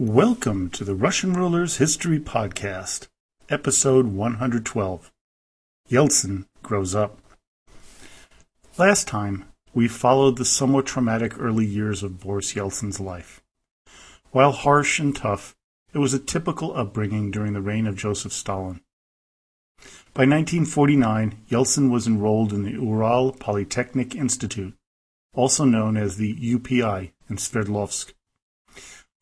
Welcome to the Russian Rulers History Podcast, episode 112. Yeltsin grows up. Last time, we followed the somewhat traumatic early years of Boris Yeltsin's life. While harsh and tough, it was a typical upbringing during the reign of Joseph Stalin. By 1949, Yeltsin was enrolled in the Ural Polytechnic Institute, also known as the UPI in Sverdlovsk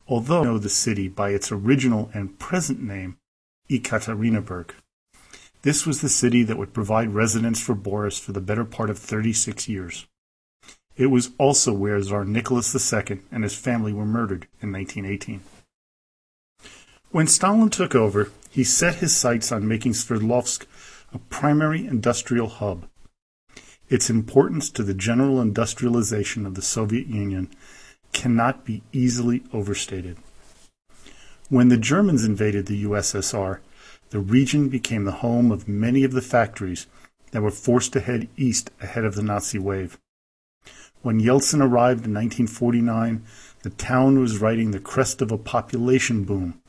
although know the city by its original and present name, Ekaterinburg. This was the city that would provide residence for Boris for the better part of 36 years. It was also where Tsar Nicholas II and his family were murdered in 1918. When Stalin took over, he set his sights on making Sverdlovsk a primary industrial hub. Its importance to the general industrialization of the Soviet Union cannot be easily overstated. When the Germans invaded the USSR, the region became the home of many of the factories that were forced to head east ahead of the Nazi wave. When Yeltsin arrived in 1949, the town was riding the crest of a population boom,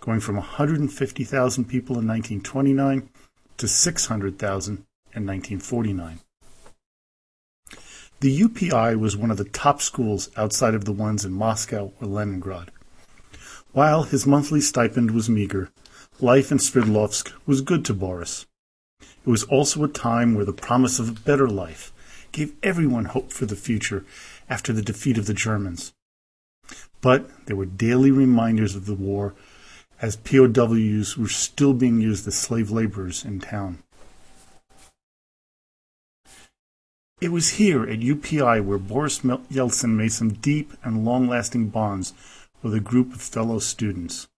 going from 150,000 people in 1929 to 600,000 in 1949. The UPI was one of the top schools outside of the ones in Moscow or Leningrad. While his monthly stipend was meager, life in Sverdlovsk was good to Boris. It was also a time where the promise of a better life gave everyone hope for the future after the defeat of the Germans. But there were daily reminders of the war as POWs were still being used as slave laborers in town. It was here at UPI where Boris Yeltsin made some deep and long-lasting bonds with a group of fellow students.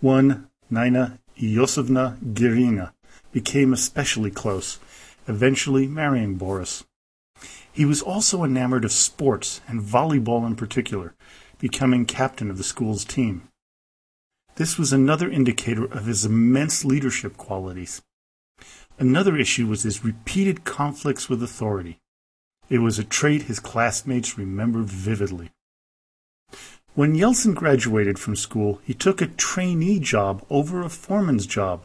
One, Nina Iosifovna Girina, became especially close, eventually marrying Boris. He was also enamored of sports and volleyball in particular, becoming captain of the school's team. This was another indicator of his immense leadership qualities. Another issue was his repeated conflicts with authority. It was a trait his classmates remembered vividly. When Yeltsin graduated from school, he took a trainee job over a foreman's job,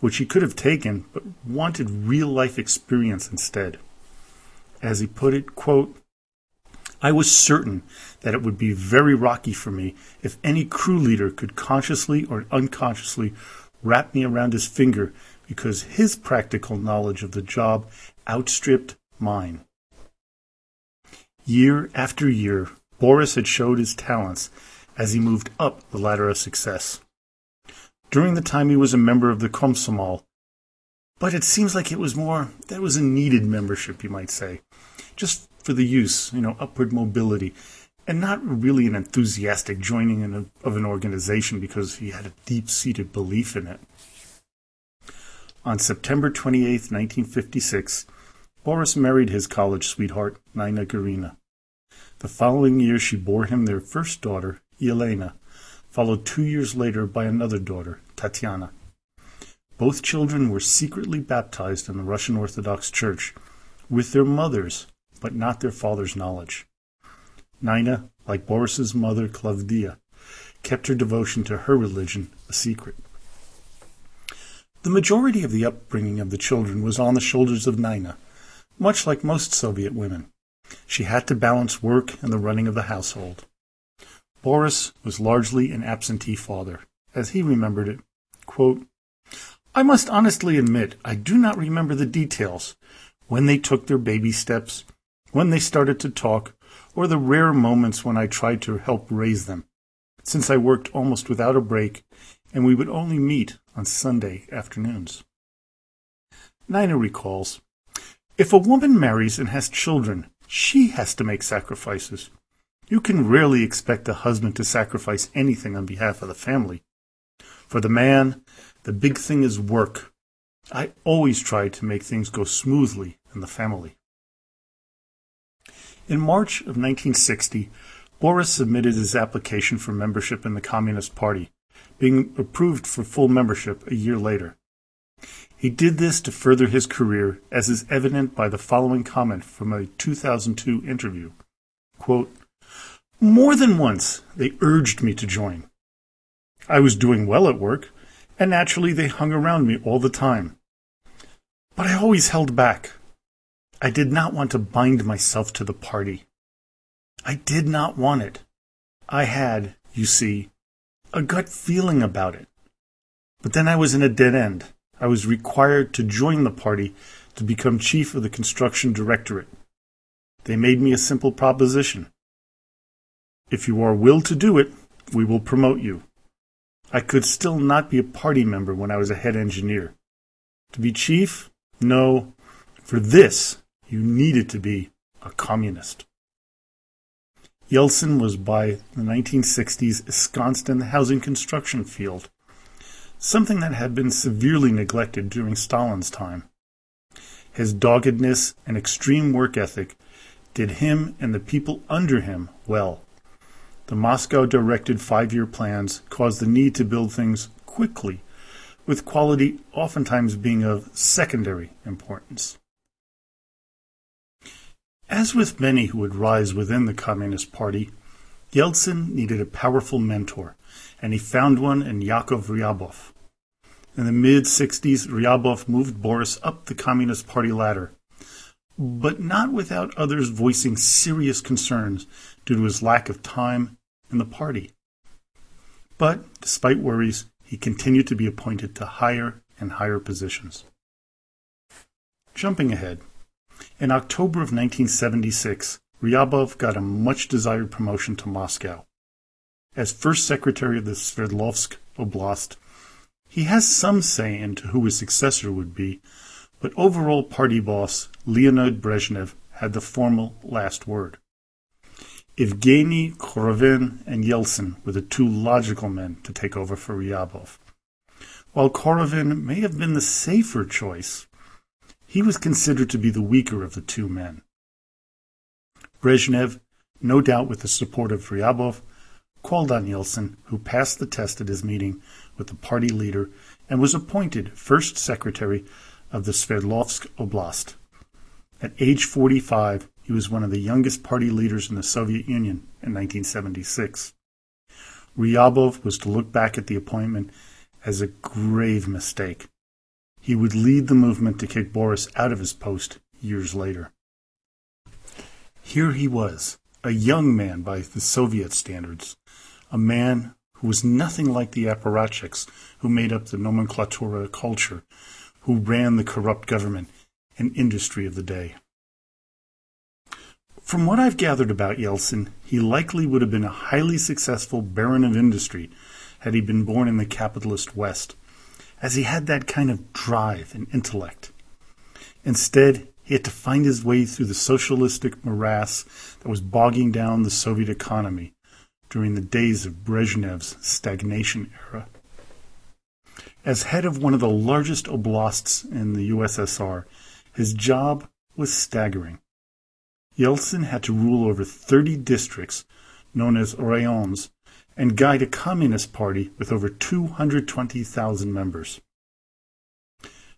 which he could have taken, but wanted real life experience instead. As he put it, quote, I was certain that it would be very rocky for me if any crew leader could consciously or unconsciously wrap me around his finger because his practical knowledge of the job outstripped mine. Year after year, Boris had showed his talents as he moved up the ladder of success. During the time he was a member of the Komsomol, but it seems like it was more that was a needed membership, you might say, just for the use, you know, upward mobility, and not really an enthusiastic joining in a, of an organization because he had a deep-seated belief in it. On September 28, 1956, Boris married his college sweetheart, Nina Girina. The following year she bore him their first daughter, Yelena, followed two years later by another daughter, Tatiana. Both children were secretly baptized in the Russian Orthodox Church, with their mothers, but not their father's knowledge. Nina, like Boris's mother Klavdia, kept her devotion to her religion a secret. The majority of the upbringing of the children was on the shoulders of Nina, much like most Soviet women. She had to balance work and the running of the household. Boris was largely an absentee father, as he remembered it. Quote, I must honestly admit I do not remember the details, when they took their baby steps, when they started to talk, or the rare moments when I tried to help raise them, since I worked almost without a break and we would only meet on Sunday afternoons. Nina recalls, If a woman marries and has children, she has to make sacrifices. You can rarely expect a husband to sacrifice anything on behalf of the family. For the man, the big thing is work. I always try to make things go smoothly in the family. In March of 1960, Boris submitted his application for membership in the Communist Party being approved for full membership a year later. He did this to further his career, as is evident by the following comment from a 2002 interview. Quote, More than once, they urged me to join. I was doing well at work, and naturally they hung around me all the time. But I always held back. I did not want to bind myself to the party. I did not want it. I had, you see, a gut feeling about it. But then I was in a dead end. I was required to join the party to become chief of the construction directorate. They made me a simple proposition. If you are will to do it, we will promote you. I could still not be a party member when I was a head engineer. To be chief? No. For this, you needed to be a communist. Yeltsin was by the 1960s ensconced in the housing construction field, something that had been severely neglected during Stalin's time. His doggedness and extreme work ethic did him and the people under him well. The Moscow directed five year plans caused the need to build things quickly, with quality oftentimes being of secondary importance. As with many who would rise within the Communist Party, Yeltsin needed a powerful mentor, and he found one in Yakov Ryabov. In the mid 60s, Ryabov moved Boris up the Communist Party ladder, but not without others voicing serious concerns due to his lack of time in the party. But despite worries, he continued to be appointed to higher and higher positions. Jumping ahead, in October of 1976, Ryabov got a much desired promotion to Moscow. As first secretary of the Sverdlovsk Oblast, he has some say into who his successor would be, but overall party boss Leonid Brezhnev had the formal last word. Evgeny Korovin and Yeltsin were the two logical men to take over for Ryabov. While Korovin may have been the safer choice, he was considered to be the weaker of the two men. Brezhnev, no doubt with the support of Ryabov, called on Yeltsin, who passed the test at his meeting with the party leader and was appointed first secretary of the Sverdlovsk Oblast. At age 45, he was one of the youngest party leaders in the Soviet Union in 1976. Ryabov was to look back at the appointment as a grave mistake. He would lead the movement to kick Boris out of his post years later. Here he was, a young man by the Soviet standards, a man who was nothing like the apparatchiks who made up the nomenklatura culture, who ran the corrupt government and industry of the day. From what I've gathered about Yeltsin, he likely would have been a highly successful baron of industry had he been born in the capitalist West as he had that kind of drive and intellect. Instead, he had to find his way through the socialistic morass that was bogging down the Soviet economy during the days of Brezhnev's stagnation era. As head of one of the largest oblasts in the USSR, his job was staggering. Yeltsin had to rule over 30 districts, known as rayons, and guide a communist party with over 220,000 members.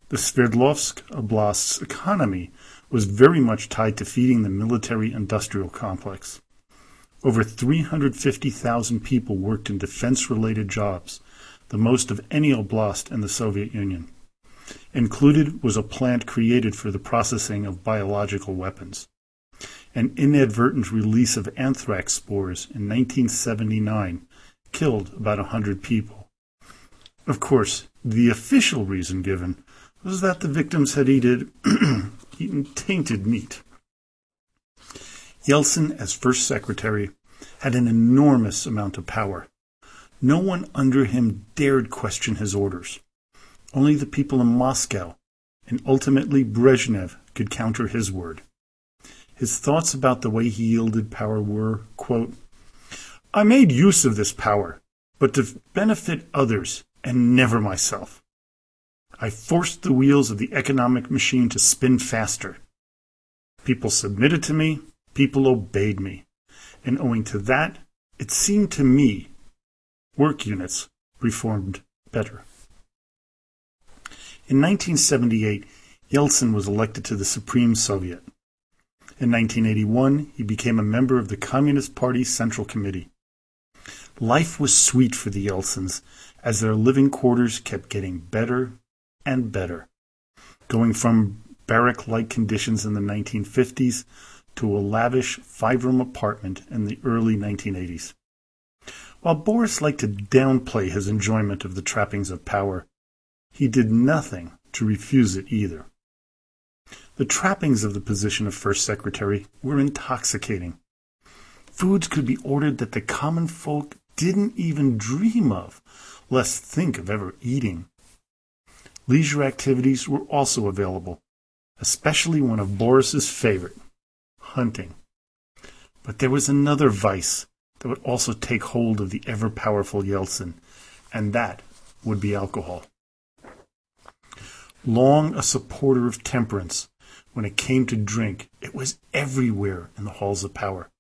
The Sverdlovsk Oblast's economy was very much tied to feeding the military industrial complex. Over 350,000 people worked in defense related jobs, the most of any oblast in the Soviet Union. Included was a plant created for the processing of biological weapons an inadvertent release of anthrax spores in 1979 killed about a hundred people. Of course, the official reason given was that the victims had eaten, eaten tainted meat. Yeltsin, as first secretary, had an enormous amount of power. No one under him dared question his orders. Only the people in Moscow and ultimately Brezhnev could counter his word. His thoughts about the way he yielded power were, quote, I made use of this power, but to benefit others and never myself. I forced the wheels of the economic machine to spin faster. People submitted to me, people obeyed me, and owing to that, it seemed to me work units reformed better. In 1978, Yeltsin was elected to the Supreme Soviet. In 1981, he became a member of the Communist Party Central Committee. Life was sweet for the Yeltsins as their living quarters kept getting better and better, going from barrack like conditions in the 1950s to a lavish five room apartment in the early 1980s. While Boris liked to downplay his enjoyment of the trappings of power, he did nothing to refuse it either. The trappings of the position of First Secretary were intoxicating. Foods could be ordered that the common folk didn't even dream of, less think of ever eating. Leisure activities were also available, especially one of Boris's favorite, hunting. But there was another vice that would also take hold of the ever powerful Yeltsin, and that would be alcohol. Long a supporter of temperance, when it came to drink, it was everywhere in the halls of power.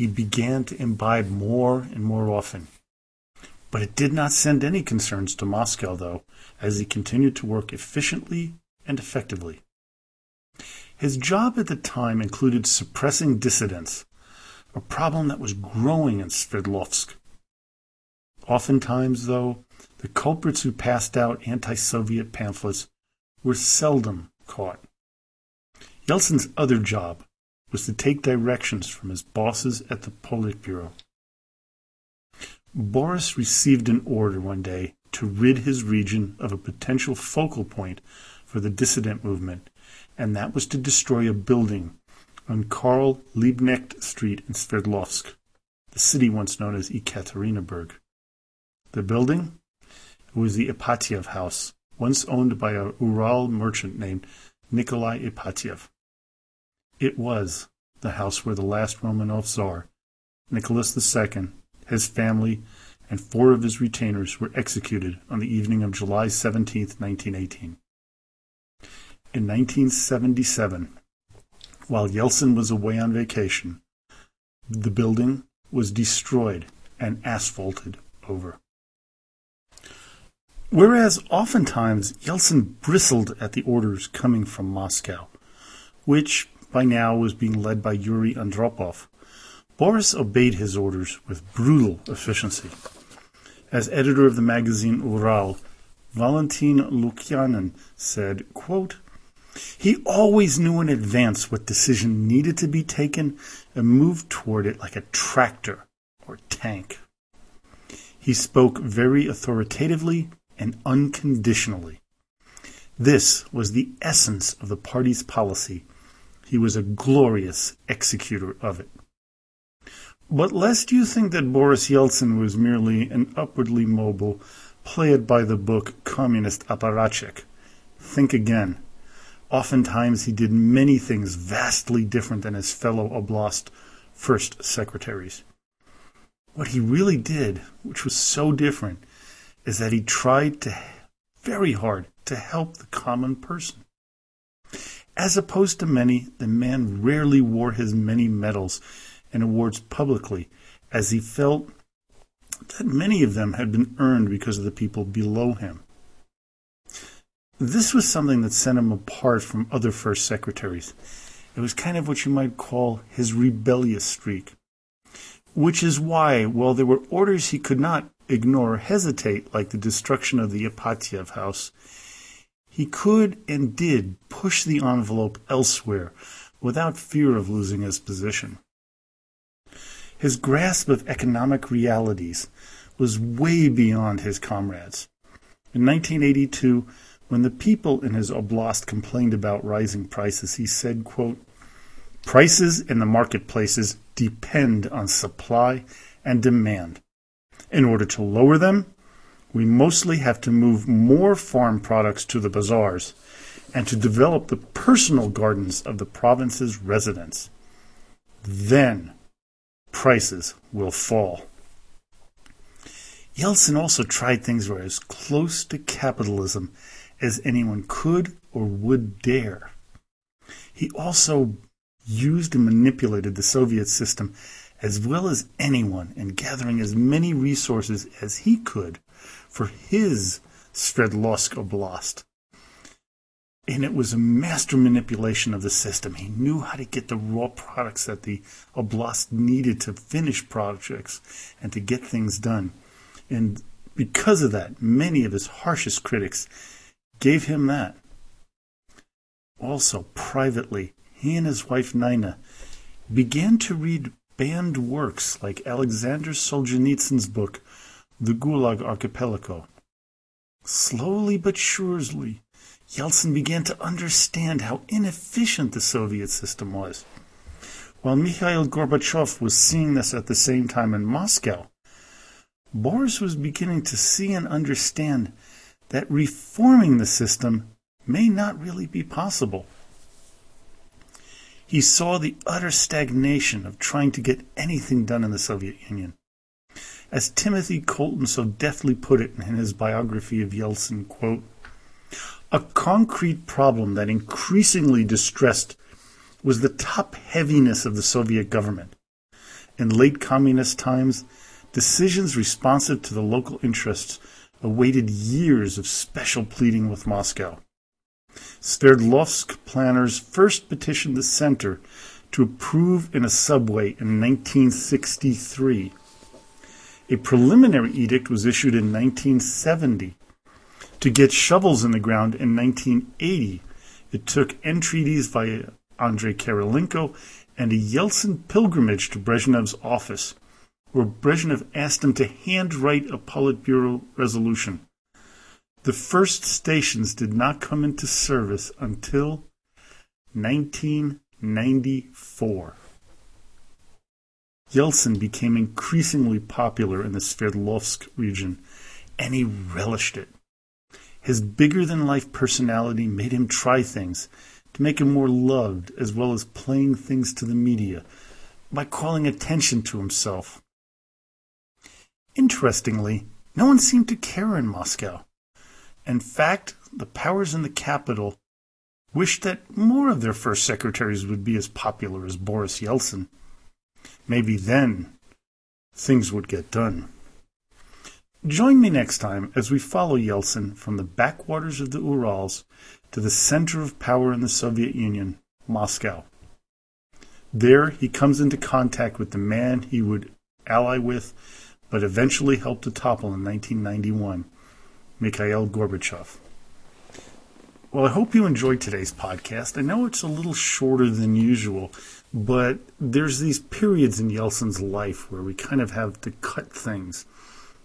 He began to imbibe more and more often. But it did not send any concerns to Moscow, though, as he continued to work efficiently and effectively. His job at the time included suppressing dissidents, a problem that was growing in Sverdlovsk. Oftentimes, though, the culprits who passed out anti Soviet pamphlets were seldom caught. Yeltsin's other job was to take directions from his bosses at the Politburo. Boris received an order one day to rid his region of a potential focal point for the dissident movement, and that was to destroy a building on Karl Liebknecht Street in Sverdlovsk, the city once known as Ekaterinburg. The building was the Ipatiev House, once owned by a Ural merchant named Nikolai Ipatiev. It was the house where the last Romanov Tsar, Nicholas II, his family, and four of his retainers were executed on the evening of July 17, 1918. In 1977, while Yeltsin was away on vacation, the building was destroyed and asphalted over. Whereas oftentimes Yeltsin bristled at the orders coming from Moscow, which by now was being led by Yuri Andropov. Boris obeyed his orders with brutal efficiency. As editor of the magazine Ural, Valentin Lukyanin said, quote, he always knew in advance what decision needed to be taken and moved toward it like a tractor or tank. He spoke very authoritatively and unconditionally. This was the essence of the party's policy he was a glorious executor of it. But lest you think that Boris Yeltsin was merely an upwardly mobile, play it by the book communist apparatchik, think again. Oftentimes he did many things vastly different than his fellow oblast first secretaries. What he really did, which was so different, is that he tried to very hard to help the common person. As opposed to many, the man rarely wore his many medals and awards publicly, as he felt that many of them had been earned because of the people below him. This was something that set him apart from other first secretaries. It was kind of what you might call his rebellious streak. Which is why, while there were orders he could not ignore or hesitate, like the destruction of the Ipatiev house, he could and did push the envelope elsewhere without fear of losing his position. His grasp of economic realities was way beyond his comrades. In 1982, when the people in his oblast complained about rising prices, he said, quote, Prices in the marketplaces depend on supply and demand. In order to lower them, we mostly have to move more farm products to the bazaars and to develop the personal gardens of the province's residents. Then prices will fall. Yeltsin also tried things were as close to capitalism as anyone could or would dare. He also used and manipulated the Soviet system as well as anyone in gathering as many resources as he could for his Sverdlovsk Oblast. and it was a master manipulation of the system. He knew how to get the raw products that the oblast needed to finish projects and to get things done. And because of that, many of his harshest critics gave him that. Also, privately, he and his wife Nina began to read banned works like Alexander Solzhenitsyn's book, The Gulag Archipelago. Slowly but surely, Yeltsin began to understand how inefficient the Soviet system was. While Mikhail Gorbachev was seeing this at the same time in Moscow, Boris was beginning to see and understand that reforming the system may not really be possible. He saw the utter stagnation of trying to get anything done in the Soviet Union. As Timothy Colton so deftly put it in his biography of Yeltsin, quote, a concrete problem that increasingly distressed was the top heaviness of the Soviet government. In late communist times, decisions responsive to the local interests awaited years of special pleading with Moscow. Sverdlovsk planners first petitioned the center to approve in a subway in 1963. A preliminary edict was issued in 1970. To get shovels in the ground in 1980, it took entreaties by Andrei Kirilenko and a Yeltsin pilgrimage to Brezhnev's office, where Brezhnev asked him to handwrite a Politburo resolution. The first stations did not come into service until 1994. Yeltsin became increasingly popular in the Sverdlovsk region, and he relished it. His bigger than life personality made him try things to make him more loved, as well as playing things to the media by calling attention to himself. Interestingly, no one seemed to care in Moscow. In fact, the powers in the capital wished that more of their first secretaries would be as popular as Boris Yeltsin. Maybe then things would get done. Join me next time as we follow Yeltsin from the backwaters of the Urals to the center of power in the Soviet Union, Moscow. There he comes into contact with the man he would ally with, but eventually helped to topple in 1991, Mikhail Gorbachev. Well, I hope you enjoyed today's podcast. I know it's a little shorter than usual, but there's these periods in Yeltsin's life where we kind of have to cut things.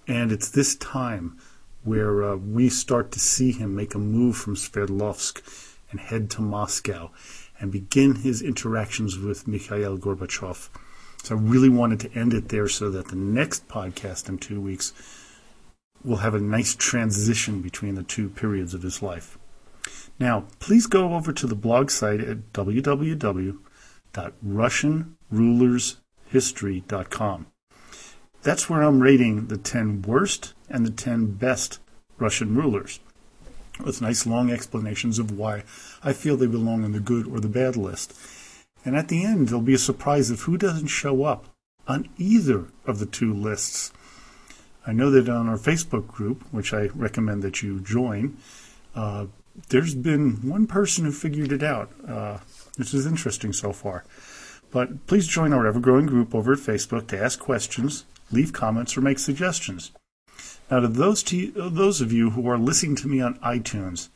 And it's this time where uh, we start to see him make a move from Sverdlovsk and head to Moscow and begin his interactions with Mikhail Gorbachev. So I really wanted to end it there so that the next podcast in two weeks will have a nice transition between the two periods of his life. Now, please go over to the blog site at www.russianrulershistory.com. That's where I'm rating the 10 worst and the 10 best Russian rulers, with nice long explanations of why I feel they belong on the good or the bad list. And at the end, there'll be a surprise of who doesn't show up on either of the two lists. I know that on our Facebook group, which I recommend that you join, uh, there's been one person who figured it out, uh, which is interesting so far. But please join our ever growing group over at Facebook to ask questions, leave comments, or make suggestions. Now, to those, to those of you who are listening to me on iTunes,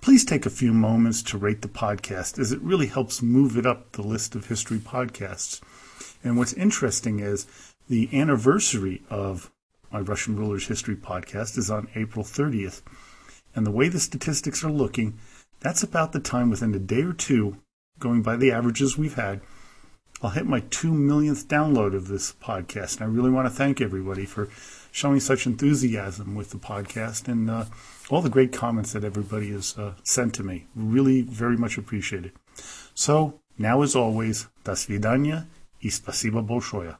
please take a few moments to rate the podcast as it really helps move it up the list of history podcasts. And what's interesting is the anniversary of my Russian Rulers History podcast is on April 30th. And the way the statistics are looking, that's about the time within a day or two, going by the averages we've had, I'll hit my two millionth download of this podcast. And I really want to thank everybody for showing such enthusiasm with the podcast and uh, all the great comments that everybody has uh, sent to me. Really, very much appreciated. So, now as always, до свидания и спасибо большое.